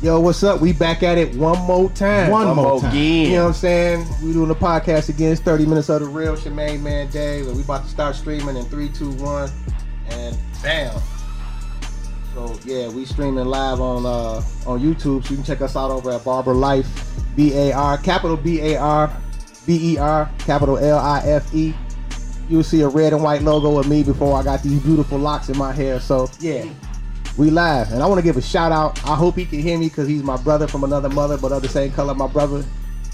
Yo, what's up? We back at it one more time. One more time. You know what I'm saying? We doing the podcast again. It's 30 minutes of the real Shemaine Man Dave. And we about to start streaming in three, two, one, and bam. So yeah, we streaming live on uh on YouTube. So you can check us out over at Barber Life, B A R, capital B A R, B E R, capital L I F E. You'll see a red and white logo of me before I got these beautiful locks in my hair. So yeah. We live, and I want to give a shout out. I hope he can hear me because he's my brother from another mother, but of the same color. My brother,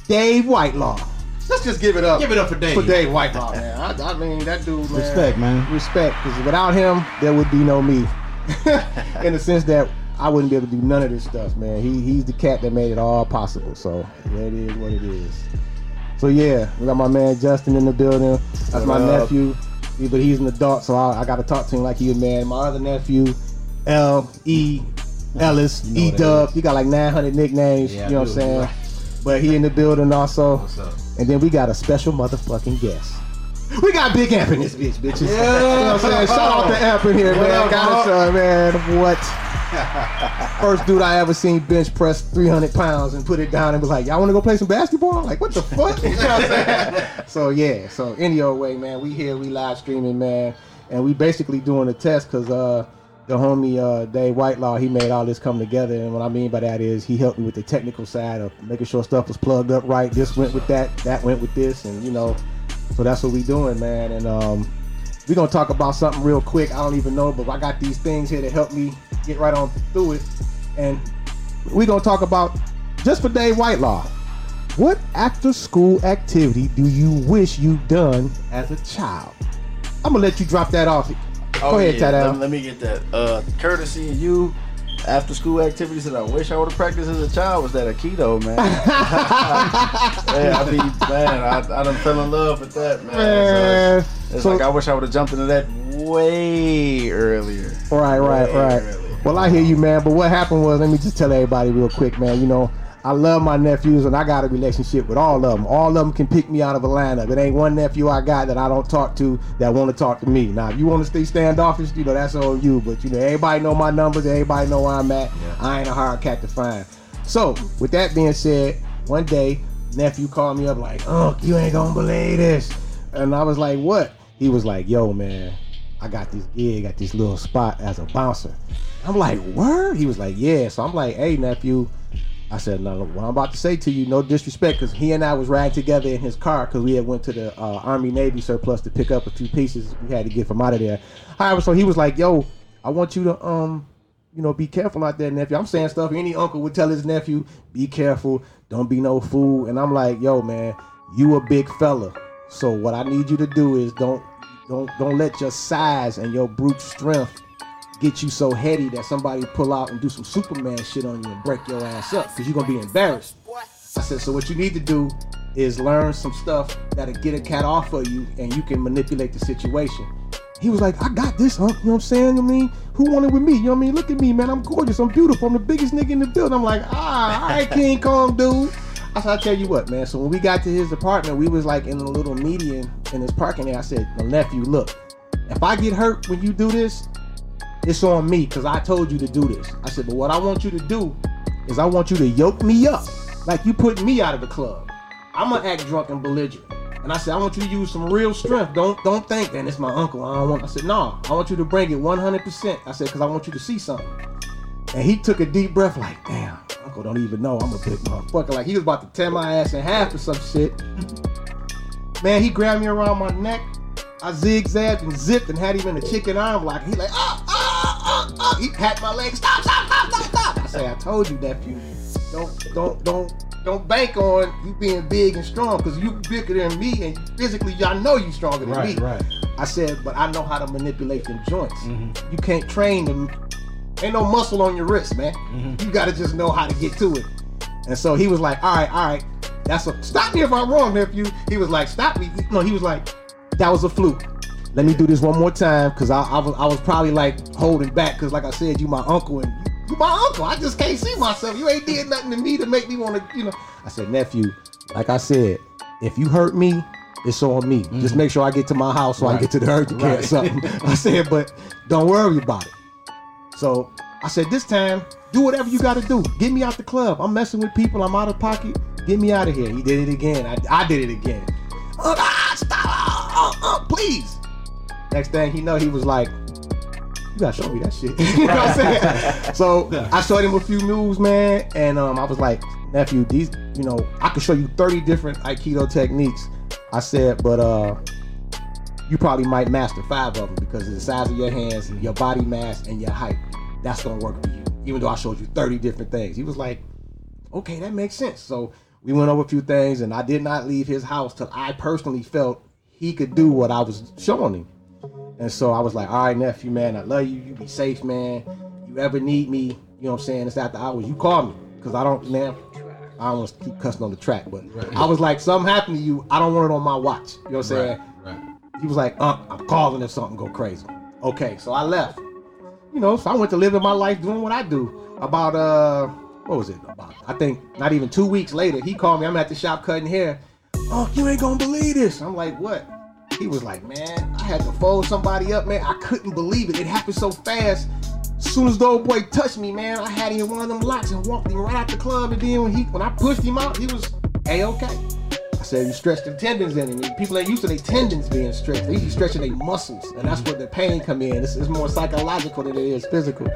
Dave Whitelaw. Let's just give it up. Give it up for Dave. for Dave Whitelaw, man. I, I mean, that dude, man. Respect, man. Respect, because without him, there would be no me. In the sense that I wouldn't be able to do none of this stuff, man. He he's the cat that made it all possible. So yeah, it is what it is. So yeah, we got my man Justin in the building. That's my up? nephew, but he's an adult, so I, I got to talk to him like he a man. My other nephew, L E Ellis, You know E Dub. He got like 900 nicknames. Yeah, you know what I'm saying? Right. But he in the building also. Up? And then we got a special motherfucking guest. We got Big Amp in this bitch, bitches. You know what I'm saying? Shout out to Amp in here, What man. up, got Mark? uh, man. What? First dude I ever seen bench press 300 pounds and put it down and was like, y'all want to go play some basketball? Like, what the fuck? You know what I'm saying? so, yeah. So, any old way, man. We here, we live streaming, man. And we basically doing a test because uh, the homie uh, Dave Whitelaw, he made all this come together. And what I mean by that is he helped me with the technical side of making sure stuff was plugged up right. This went with that, that went with this. And, you know, so that's what we doing, man. And um, we're gonna talk about something real quick. I don't even know, but I got these things here to help me get right on through it. And we're gonna talk about just for Dave Whitelaw. What after school activity do you wish you'd done as a child? I'm gonna let you drop that off. Go ahead, yeah. Let, let me get that. Uh, courtesy of you, after school activities that I wish I would have practiced as a child was that Aikido, man. yeah, I mean, man, I, I done fell in love with that, man. Man, So it's, it's so- like I wish I would have jumped into that way earlier. Right, right, right. earlier. Well, I hear you, man. But what happened was, let me just tell everybody real quick, man. You know, I love my nephews, and I got a relationship with all of them. All of them can pick me out of a lineup. It ain't one nephew I got that I don't talk to that want to talk to me. Now, if you want to stay standoffish, you know that's on you. But you know, everybody know my numbers. Everybody know where I'm at. I ain't a hard cat to find. So, with that being said, one day nephew called me up like, "Unc, you ain't gonna believe this," and I was like, "What?" He was like, "Yo, man." I got this gig at this little spot as a bouncer. I'm like, word? He was like, yeah. So I'm like, hey, nephew. I said, no, what I'm about to say to you, no disrespect, because he and I was riding together in his car because we had went to the uh, Army Navy surplus to pick up a few pieces we had to get from out of there. However, so he was like, yo, I want you to, um, you know, be careful out there, nephew. I'm saying stuff any uncle would tell his nephew, be careful, don't be no fool. And I'm like, yo, man, you a big fella. So what I need you to do is don't don't don't let your size and your brute strength get you so heady that somebody pull out and do some Superman shit on you and break your ass up because you're gonna be embarrassed. I said, so what you need to do is learn some stuff that'll get a cat off of you and you can manipulate the situation. He was like, I got this, huh? You know what I'm saying? I mean, who wanted with me? You know what I mean? Look at me, man. I'm gorgeous. I'm beautiful. I'm the biggest nigga in the building. I'm like, ah, all right, King Kong, dude. I said, I'll tell you what, man. So when we got to his apartment, we was like in a little median in his parking area. I said, my nephew, look, if I get hurt when you do this, it's on me because I told you to do this. I said, but what I want you to do is I want you to yoke me up like you put me out of the club. I'm gonna act drunk and belligerent. And I said, I want you to use some real strength. Don't don't think, man, it's my uncle. I don't want. I said, no, I want you to bring it 100%. I said, because I want you to see something. And he took a deep breath, like, damn, uncle don't even know I'm a big motherfucker. Like he was about to tear my ass in half or some shit. Man, he grabbed me around my neck. I zigzagged and zipped and had him in a chicken arm lock. He like, ah, ah. He pat my leg. Stop, stop, stop, stop, stop. I say, I told you, nephew. Don't, don't, don't, don't bank on you being big and strong because you bigger than me and physically, I know you stronger than Right, me. right. I said, but I know how to manipulate them joints. You can't train them. Ain't no muscle on your wrist, man. You got to just know how to get to it. And so he was like, all right, all right. That's a stop me if I'm wrong, nephew. He was like, stop me. No, he was like, that was a fluke. Let me do this one more time because I, I was I was probably like holding back because like I said, you my uncle and you, you my uncle. I just can't see myself. You ain't did nothing to me to make me want to, you know. I said, nephew, like I said, if you hurt me, it's on me. Just make sure I get to my house so I Right. can get to the urgent care or something. I said, but don't worry about it. So I said, this time, do whatever you got to do. Get me out the club. I'm messing with people. I'm out of pocket. Get me out of here. He did it again. I, I did it again. Uh, ah, stop. Uh, uh, uh, please. Next thing he know, he was like, you gotta show me that shit. you know what I'm saying? so I showed him a few moves, man, and um, I was like, nephew, these, you know, I could show you 30 different Aikido techniques. I said, but uh, you probably might master five of them because of the size of your hands and your body mass and your height. That's gonna work for you. Even though I showed you 30 different things. He was like, okay, that makes sense. So we went over a few things and I did not leave his house till I personally felt he could do what I was showing him. And so I was like, all right, nephew, man, I love you. You be safe, man. You ever need me, you know what I'm saying? It's after hours. You call me. Cause I don't, man, I don't want to keep cussing on the track, but right. I was like, something happened to you. I don't want it on my watch. You know what I'm saying? Right. Right. He was like, uh, I'm calling if something go crazy. Okay, so I left. You know, so I went to live in my life doing what I do. About uh, what was it? About I think not even two weeks later, he called me. I'm at the shop cutting hair. Oh, you ain't gonna believe this. I'm like, what? He was like, man, I had to fold somebody up, man. I couldn't believe it. It happened so fast. As soon as the old boy touched me, man, I had him in one of them locks and walked him right out the club. And then when he when I pushed him out, he was a okay. I said you stretched the tendons in him. People ain't used to their tendons being stretched. They usually stretching their muscles, and that's where the pain come in. It's, it's more psychological than it is physical.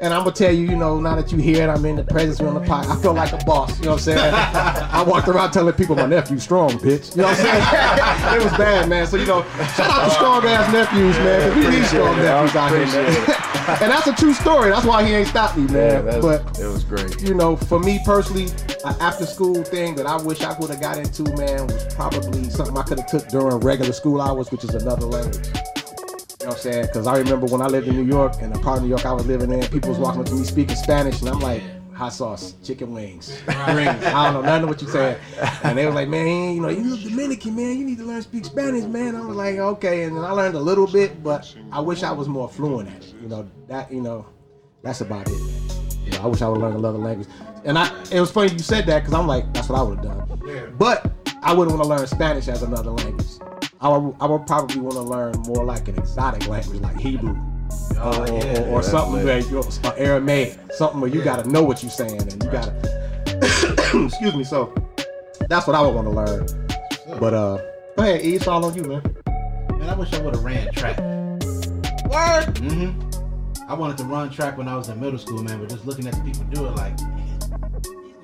And I'm gonna tell you, you know, now that you hear it, I'm in the presence, we're on the pot. I feel like a boss. You know what I'm saying? I walked around telling people my nephew's strong, bitch. You know what I'm saying? it was bad, man. So you know, shout out to strong ass nephews, man. We need strong nephews out here, man. and that's a true story. That's why he ain't stopped me, man. Yeah, but it was great. You know, for me personally, an after school thing that I wish I would have got into, man, was probably something I could have took during regular school hours, which is another language know what I'm saying? Because I remember when I lived in New York, and the part of New York I was living in, people was walking up to me speaking Spanish, and I'm like, hot sauce, chicken wings, rings. I don't know none of what you saying. And they was like, man, you know, you look Dominican, man. You need to learn to speak Spanish, man. I was like, okay. And then I learned a little bit, but I wish I was more fluent at it. You know, that, you know, that's about it. You know, I wish I would learn another language. And I, it was funny you said that because I'm like, that's what I would have done. Yeah. But I wouldn't want to learn Spanish as another language. I would, I would probably want to learn more like an exotic language like Hebrew. Oh, or, yeah, or, or something where you know, Aramaic, something where you yeah. gotta know what you're saying and you gotta excuse me. So that's what I would want to learn. But uh, go ahead, E. It's all on you, man. Man, I wish I would have ran track. Word. Mm-hmm. I wanted to run track when I was in middle school, man. But just looking at the people do it, like, these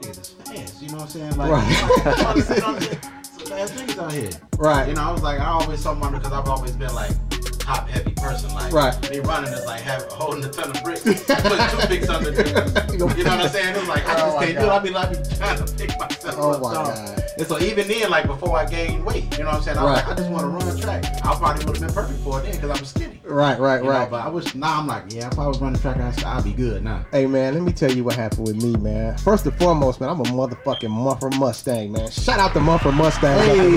niggas is fast. You know what I'm saying? Like, right. fast niggas out here. Right. You know, I was like, I always saw my because I've always been like top heavy person. Like right. they running is like have, holding a ton of bricks, putting toothpicks under. you know what I'm saying? It was like I just oh can't do it. I be like, trying to pick myself oh up. my god. And so even then, like before I gained weight, you know what I'm saying? I was right. like, I just want to run a track. I probably would have been perfect for it then because I was skinny. Right, right, you right. Know, but I wish now I'm like, yeah, if I was running track, I'd be good now. Hey man, let me tell you what happened with me, man. First and foremost, man, I'm a motherfucking Mumford Mustang, man. Shout out to Mumford Mustang. Hey,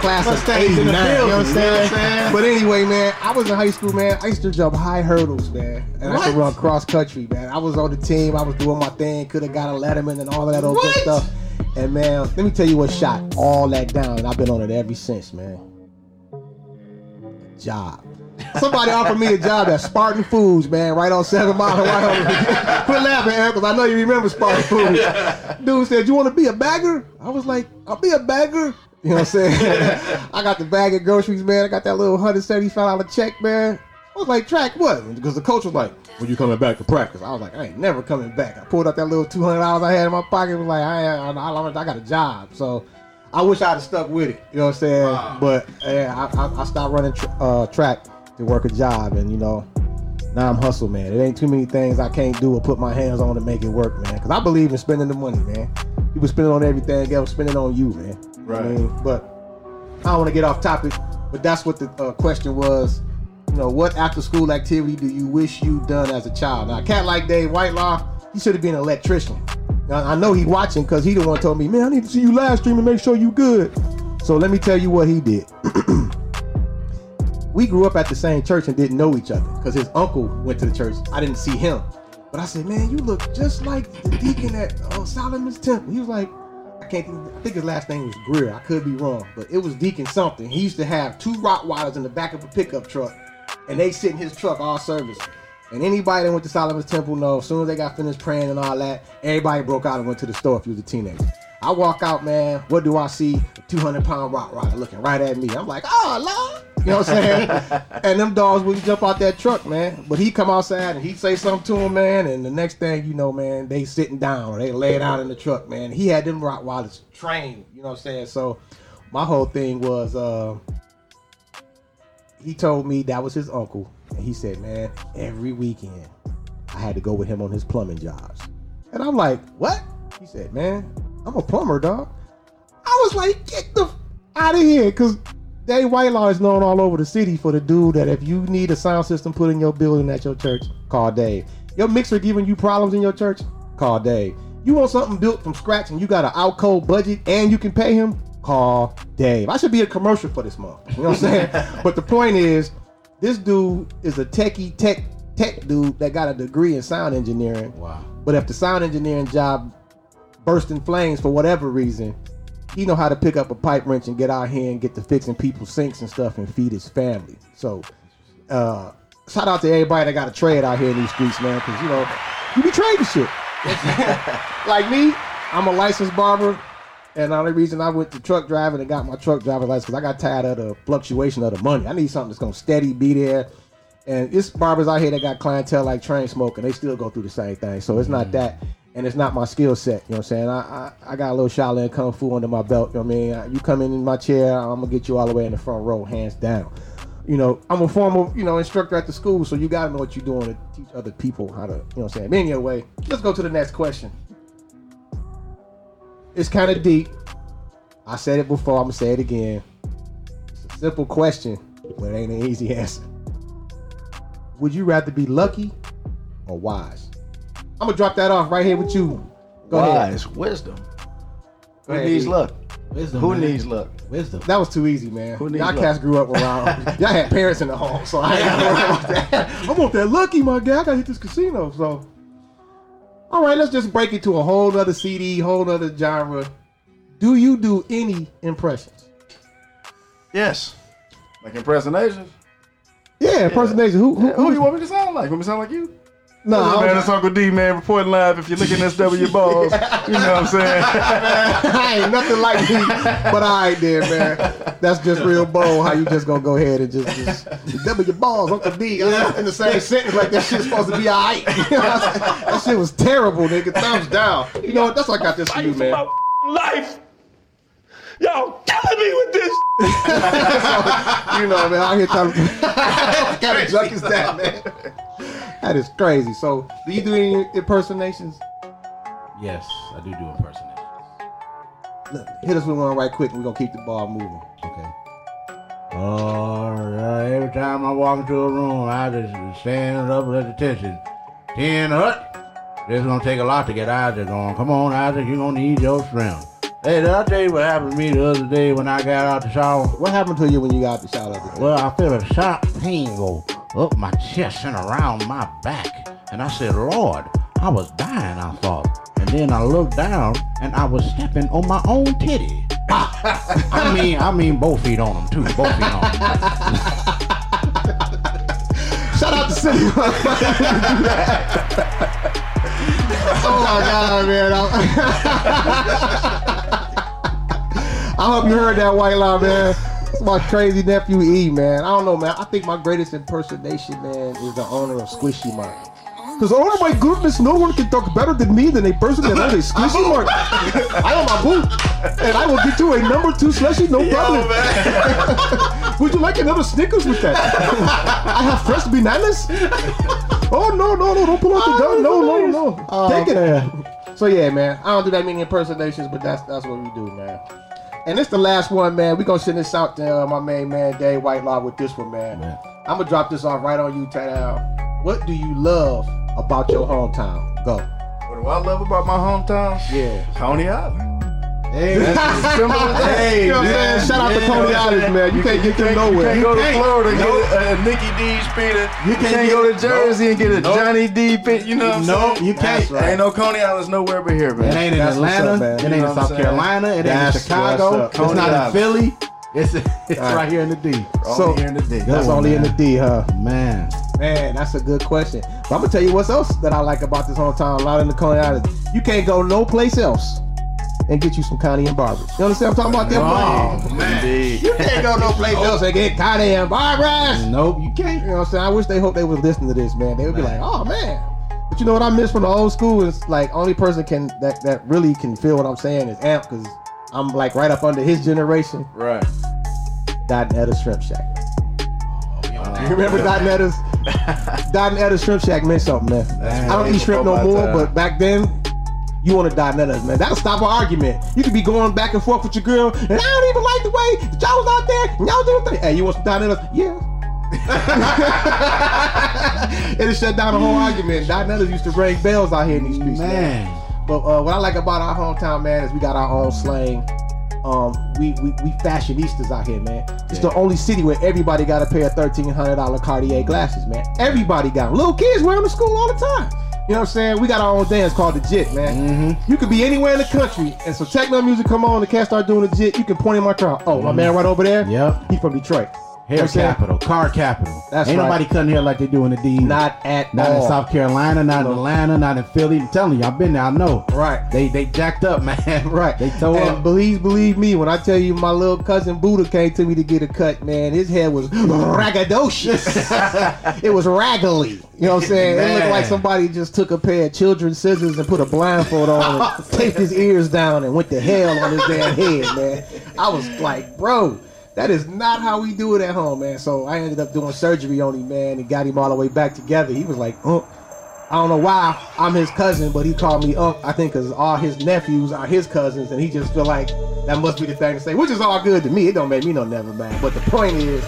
class Mustangs of 89, you know what I'm saying? But anyway, man, I was in high school, man. I used to jump high hurdles, man. And what? I could run cross country, man. I was on the team, I was doing my thing, could have got a Letterman and all of that old good stuff. And man, let me tell you what shot all that down, and I've been on it ever since, man. Job. Somebody offered me a job at Spartan Foods, man, right on Seven Mile and Quit laughing, Aaron, because I know you remember Spartan Foods. Dude said, "You want to be a bagger?" I was like, "I'll be a bagger." You know what I'm saying? I got the bag of groceries, man. I got that little hundred seventy-five dollar check, man. I was like, "Track what?" Because the coach was like, when you coming back to practice? I was like, I ain't never coming back. I pulled out that little two hundred dollars I had in my pocket. Was like, I, I, I, I got a job, so I wish I'd have stuck with it. You know what I'm saying? Wow. But yeah, I, I, I, stopped running tr- uh, track to work a job, and you know, now I'm hustle, man. It ain't too many things I can't do or put my hands on to make it work, man. Because I believe in spending the money, man. People spending on everything else, spending on you, man. Right. I mean, but I don't want to get off topic. But that's what the uh, question was you know, what after school activity do you wish you'd done as a child? Now, a cat like Dave Whitelaw, he should have been an electrician. Now, I know he's watching because he the one told me, man, I need to see you live stream and make sure you good. So let me tell you what he did. we grew up at the same church and didn't know each other because his uncle went to the church. I didn't see him. But I said, man, you look just like the deacon at uh, Solomon's Temple. He was like, I can't think, I think his last name was Greer. I could be wrong, but it was Deacon something. He used to have two Rottweilers in the back of a pickup truck and they sit in his truck all service. And anybody that went to Solomon's Temple know as soon as they got finished praying and all that, everybody broke out and went to the store if you was a teenager. I walk out, man. What do I see? 200 pound Rottweiler looking right at me. I'm like, oh, Lord. You know what I'm saying? and them dogs wouldn't jump out that truck, man. But he come outside and he'd say something to him, man. And the next thing you know, man, they sitting down or they laying out in the truck, man. He had them Rottweilers trained. You know what I'm saying? So my whole thing was, uh, he told me that was his uncle. And he said, man, every weekend I had to go with him on his plumbing jobs. And I'm like, what? He said, man, I'm a plumber, dog. I was like, get the f- out of here, because Dave Whitelaw is known all over the city for the dude that if you need a sound system put in your building at your church, call Dave. Your mixer giving you problems in your church, call Dave. You want something built from scratch and you got an out cold budget and you can pay him, call Dave. I should be a commercial for this month. You know what I'm saying? but the point is, this dude is a techie tech tech dude that got a degree in sound engineering. Wow. But if the sound engineering job burst in flames for whatever reason, he know how to pick up a pipe wrench and get out here and get to fixing people's sinks and stuff and feed his family. So, uh, shout out to everybody that got a trade out here in these streets, man, because you know you be trading shit. like me, I'm a licensed barber, and the only reason I went to truck driving and got my truck driver license because I got tired of the fluctuation of the money. I need something that's gonna steady be there. And it's barbers out here that got clientele like train smoke, and they still go through the same thing. So it's not that, and it's not my skill set. You know what I'm saying? I, I I got a little Shaolin Kung Fu under my belt. You know what I mean? You come in in my chair, I'm gonna get you all the way in the front row, hands down. You know, I'm a former, you know, instructor at the school, so you gotta know what you're doing to teach other people how to, you know what I'm saying? But anyway, let's go to the next question. It's kind of deep. I said it before, I'm gonna say it again. It's a simple question, but it ain't an easy answer. Would you rather be lucky or wise? I'm gonna drop that off right here with you. Go ahead. Wise, wisdom. Who ahead, needs luck? Wisdom. Who man. needs luck? wisdom? That was too easy, man. Who needs Y'all luck? cats grew up around. y'all had parents in the home, so I ain't gotta worry about that. I want that lucky, my guy. I gotta hit this casino. So, all right, let's just break it to a whole nother CD, whole nother genre. Do you do any impressions? Yes. Like impersonations? Yeah, impersonation. Who? Who? Yeah, who you want me to sound like? Want me to sound like you? No, Hey, man, don't- it's Uncle D, man, reporting live. If you're looking at SW balls, you know what I'm saying? I ain't nothing like me, but all right, there, man. That's just real bold. How you just gonna go ahead and just, just double your balls, Uncle D, uh, in the same sentence like that shit's supposed to be all right. You know what I'm saying? that shit was terrible, nigga. Thumbs down. You know what? That's why I got this for you, man. life. Y'all killing me with this. You know, man. I hear telling what kind of junk is that, man? That is crazy. So, do you do any impersonations? Yes, I do do impersonations. Look, hit us with one right quick, and we're gonna keep the ball moving. Okay. All right. Every time I walk into a room, I just stand up at attention. Ten hut. It's gonna take a lot to get Isaac on. Come on, Isaac, you're gonna need your strength. Hey, did I tell you what happened to me the other day when I got out the shower? What happened to you when you got the shower? Well, I felt a sharp pain go up my chest and around my back. And I said, Lord, I was dying, I thought. And then I looked down and I was stepping on my own titty. I mean, I mean both feet on them too. Both feet on them. Shout out to City. oh my god, man. I, hope you heard that white line, man. My crazy nephew E, man. I don't know, man. I think my greatest impersonation, man, is the owner of Squishy Mart. Because, oh my goodness, no one can talk better than me than a person that owns a Squishy mark. I am a boot, and I will get you a number two slushy, no problem. Would you like another Snickers with that? I have fresh bananas. Oh no no no! Don't pull out the gun! No no no! Take it. So yeah, man. I don't do that many impersonations, but that's that's what we do, man. And it's the last one, man. We're gonna send this out to uh, my main man Dave Whitelaw with this one, man. Yeah. I'm gonna drop this off right on you, Tad. What do you love about your hometown? Go. What do I love about my hometown? Yeah. Coney Island. Hey, That's as simple as that. hey, you know what I'm saying? Shout out to Coney Island, man. You can't get them nowhere. You can't go to Florida and Nope. get a, a Nicky D's pita. You can't, can't go to Jersey and get a Nope. Johnny D pita. You know what I'm Nope, saying? you can't. Right. Ain't no Coney Islands nowhere but here, man. It ain't in That's Atlanta. up, man. it ain't in South saying? Carolina. It ain't in Chicago. It's Coney not in Philly. It's it's right. right here in the D. Only So- here in the D. That's one, only in the. D, huh? Man, Man, that's a good question. But I'm gonna tell you what's else that I like about this hometown, a lot in the Coney Island. You can't go no place else and get you some Connie and Barbers. You understand what I'm talking about? That Oh, Indeed. You can't go no place else and get Connie and Barbers. nope, you can't. You know what I'm saying? I wish they hope they was listening to this, man. They would be like, oh man. But you know what I miss from the old school is like only person can that that really can feel what I'm saying is Amp because I'm like right up under his generation. Right. Dot and Etta Shrimp Shack. Uh, You remember Dot and Etta's Dot and Etta's Shrimp Shack meant something, man. That's I don't eat shrimp no more, time. but back then, you want to Dot and Etta's, man. That'll stop an argument. You could be going back and forth with your girl, and I don't even like the way that y'all was out there and y'all doing things. Hey, you want some Dot and Etta's? Yeah. It'll shut down the whole argument. And Etta's used to ring bells out here in these streets, man. Man, But uh, what I like about our hometown, man, is we got our own slang. Um, we, we we fashionistas out here, man. It's the only city where everybody got a pair of thirteen hundred dollar Cartier glasses, man. Everybody got them. Little kids wear them to school all the time. You know what I'm saying? We got our own dance called the Jit, man. Mm-hmm. You could be anywhere in the country, and so techno music come on, the cat start doing the Jit. You can point in my crowd. Oh, my mm-hmm. man right over there. Yep. He from Detroit. Hair what capital, car capital. That's Ain't right. nobody cutting hair like they do in the D. Not at not all. in South Carolina, not in Atlanta, not in Philly. I'm telling you, I've been there. I know. Right. They they jacked up, man. Right. They tore and up. believe believe me when I tell you my little cousin Buddha came to me to get a cut, man. His hair was ragadocious. it was raggly. You know what I'm saying? It looked like somebody just took a pair of children's scissors and put a blindfold on and taped his ears down and went to hell on his damn head, man. I was like, bro. That is not how we do it at home, man. So I ended up doing surgery on him, man, and got him all the way back together. He was like, oh, I don't know why I'm his cousin, but he called me Unc. I think because all his nephews are his cousins, and he just feel like that must be the thing to say, which is all good to me. It don't make me no never man. But the point is,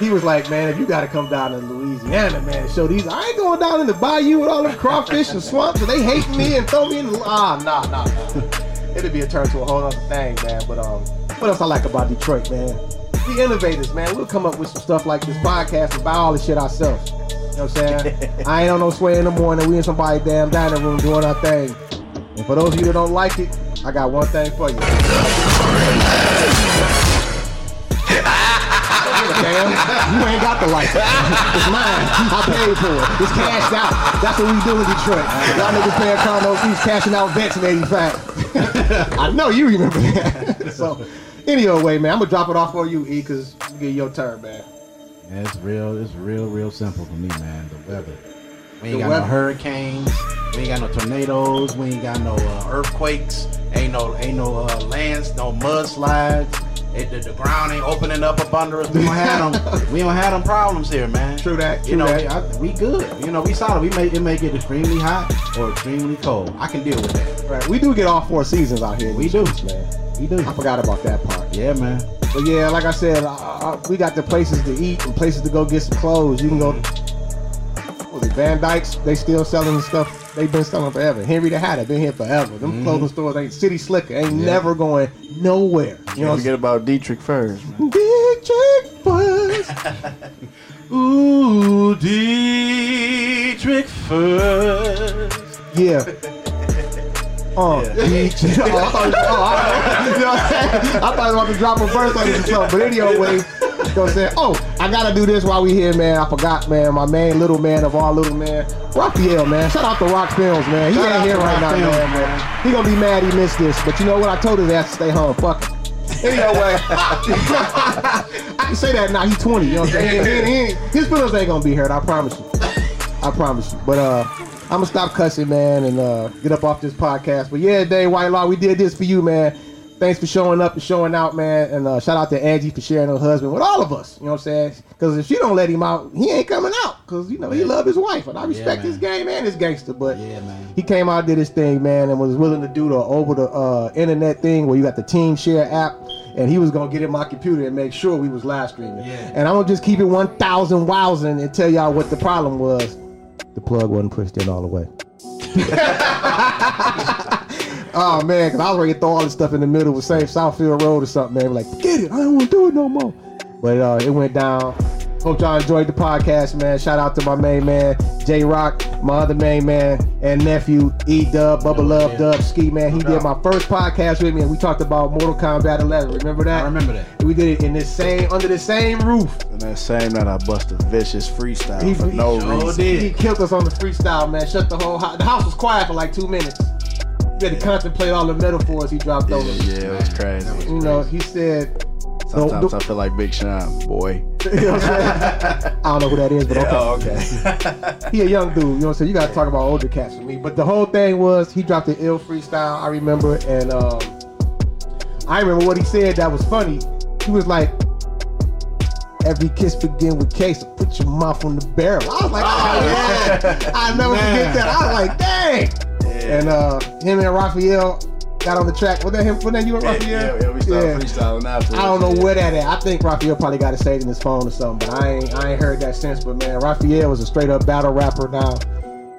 he was like, man, if you got to come down to Louisiana, man, show these, I ain't going down in the bayou with all them crawfish and swamps, and they hate me and throw me in the ah, nah, nah, nah. It'll be a turn to a whole other thing, man. But um, what else I like about Detroit, man? We innovators, man. We'll come up with some stuff like this podcast and buy all this shit ourselves. You know what I'm saying? I ain't on no sway in the morning. We in somebody's damn dining room doing our thing. And for those of you that don't like it, I got one thing for you. You ain't got the license. It's mine. I paid for it. It's cashed out. That's what we do in Detroit. Y'all niggas paying condo fees, cashing out vets in 85. I know you remember that. so, anyway, man, I'm gonna drop it off for you, E, because you get your turn, man. Yeah, it's real. It's real, real simple for me, man. The weather. We ain't The got weather. no hurricanes. We ain't got no tornadoes. We ain't got no uh, earthquakes. Ain't no, ain't no uh, lands, no mudslides. It, the, the ground ain't opening up up under us. We don't have them. we don't have them problems here, man. True that, You know, that. we, I, we good. You know, we solid. We may it may get extremely hot or extremely cold. I can deal with that. Right, we do get all four seasons out here. We do. streets, man. We do. I forgot about that part. Yeah, man. But yeah, like I said, uh, uh, we got the places to eat and places to go get some clothes. You can go. What was it, Van Dyke's? They still selling the stuff. They've been selling forever. Henry the Hatter been here forever. Them mm-hmm. clothing stores ain't City Slicker ain't never going nowhere. You know forget about Dittrich Furs, man. Big Chick Ooh, Dittrich first. Yeah. Uh, oh, Beach. oh, I thought, oh, I, you know what I'm saying? I thought I was about to drop a verse on this or something. But anyway, know what I'm saying? Oh, I gotta do this while we here, man. I forgot, man. My main little man of all little man, Raphael, man. Shout out to Rock Films, man. He Shout ain't here right Rock now, Films, man, man. He gonna be mad he missed this. But you know what? I told his ass to stay home. Fuck it. Anyway, I can say that now. He's 20. You know what I'm saying? He ain't- he his feelings ain't gonna be hurt. I promise you. I promise you. But uh, I'm gonna stop cussing, man, and uh, get up off this podcast. But yeah, Dave Whitelaw, we did this for you, man. Thanks for showing up and showing out, man. And uh, shout out to Angie for sharing her husband with all of us. You know what I'm saying? Because if she don't let him out, he ain't coming out. Because you know he love his wife, and I respect man. his game and his gangster. But Yeah, man. he came out, did his thing, man, and was willing to do the over the uh, internet thing where you got the Team Share app, and he was gonna get in my computer and make sure we was live streaming. Yeah. And I'm gonna just keep it 1,000 wowsing and tell y'all what the problem was. The plug wasn't pushed in all the way. oh man, cause I was ready to throw all this stuff in the middle with St. Southfield Road or something, man. Like, get it, I don't want to do it no more. But uh, it went down. Hope y'all enjoyed the podcast, man. Shout out to my main man, J Rock, my other main man, and nephew, E Dub, Bubba Love Dub, Ski, man. He did my first podcast with me, and we talked about Mortal Kombat 11. Remember that? I remember that. We did it in this same, under the same roof. And that same night, I busted vicious freestyle He- for he no sure reason. He killed us on the freestyle, man. Shut the whole house. The house was quiet for like two minutes. We had to contemplate all the metaphors he dropped Yeah, over. yeah, it was crazy. You know, he said, Sometimes I feel like Big Sean, boy. you know what I'm saying? I don't know who that is, but okay. Oh, okay. he a young dude, you know what I'm saying? You gotta talk about older cats for me. But the whole thing was he dropped the ill freestyle, I remember, and um I remember what he said that was funny. He was like, Every kiss begin with case, put your mouth on the barrel. I was like, oh, yeah. I never forget that. I was like, dang. And uh him and Raphael got on the track. Was that him? Was that you and yeah, Raphael? yeah, yeah, we started freestyling after. I don't know where that at. I think Raphael probably got it saved in his phone or something, but I ain't I ain't heard that since. But man, Raphael was a straight up battle rapper now.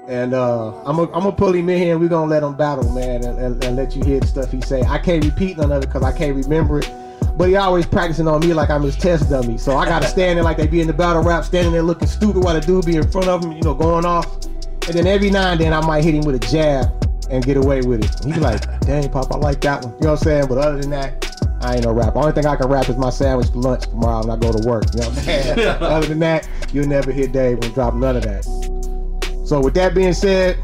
And uh, I'm gonna I'm gonna pull him in here and we're gonna let him battle, man, and, and, and let you hear the stuff he say. I can't repeat none of it because I can't remember it. But he always practicing on me like I'm his test dummy. So I gotta stand there like they be in the battle rap, standing there looking stupid while the dude be in front of him, you know, going off. And then every now and then I might hit him with a jab and get away with it. He be like, dang, Pop, I like that one. You know what I'm saying? But other than that, I ain't no rapper. Only thing I can rap is my sandwich for lunch tomorrow when I go to work. You know what I'm saying? other than that, you'll never hear Dave when drop none of that. So with that being said,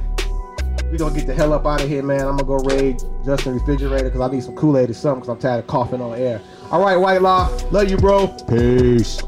we gonna get the hell up out of here, man. I'm gonna go raid Justin Refrigerator because I need some Kool-Aid or something because I'm tired of coughing on air. All right, Whitelaw, love you, bro. Peace.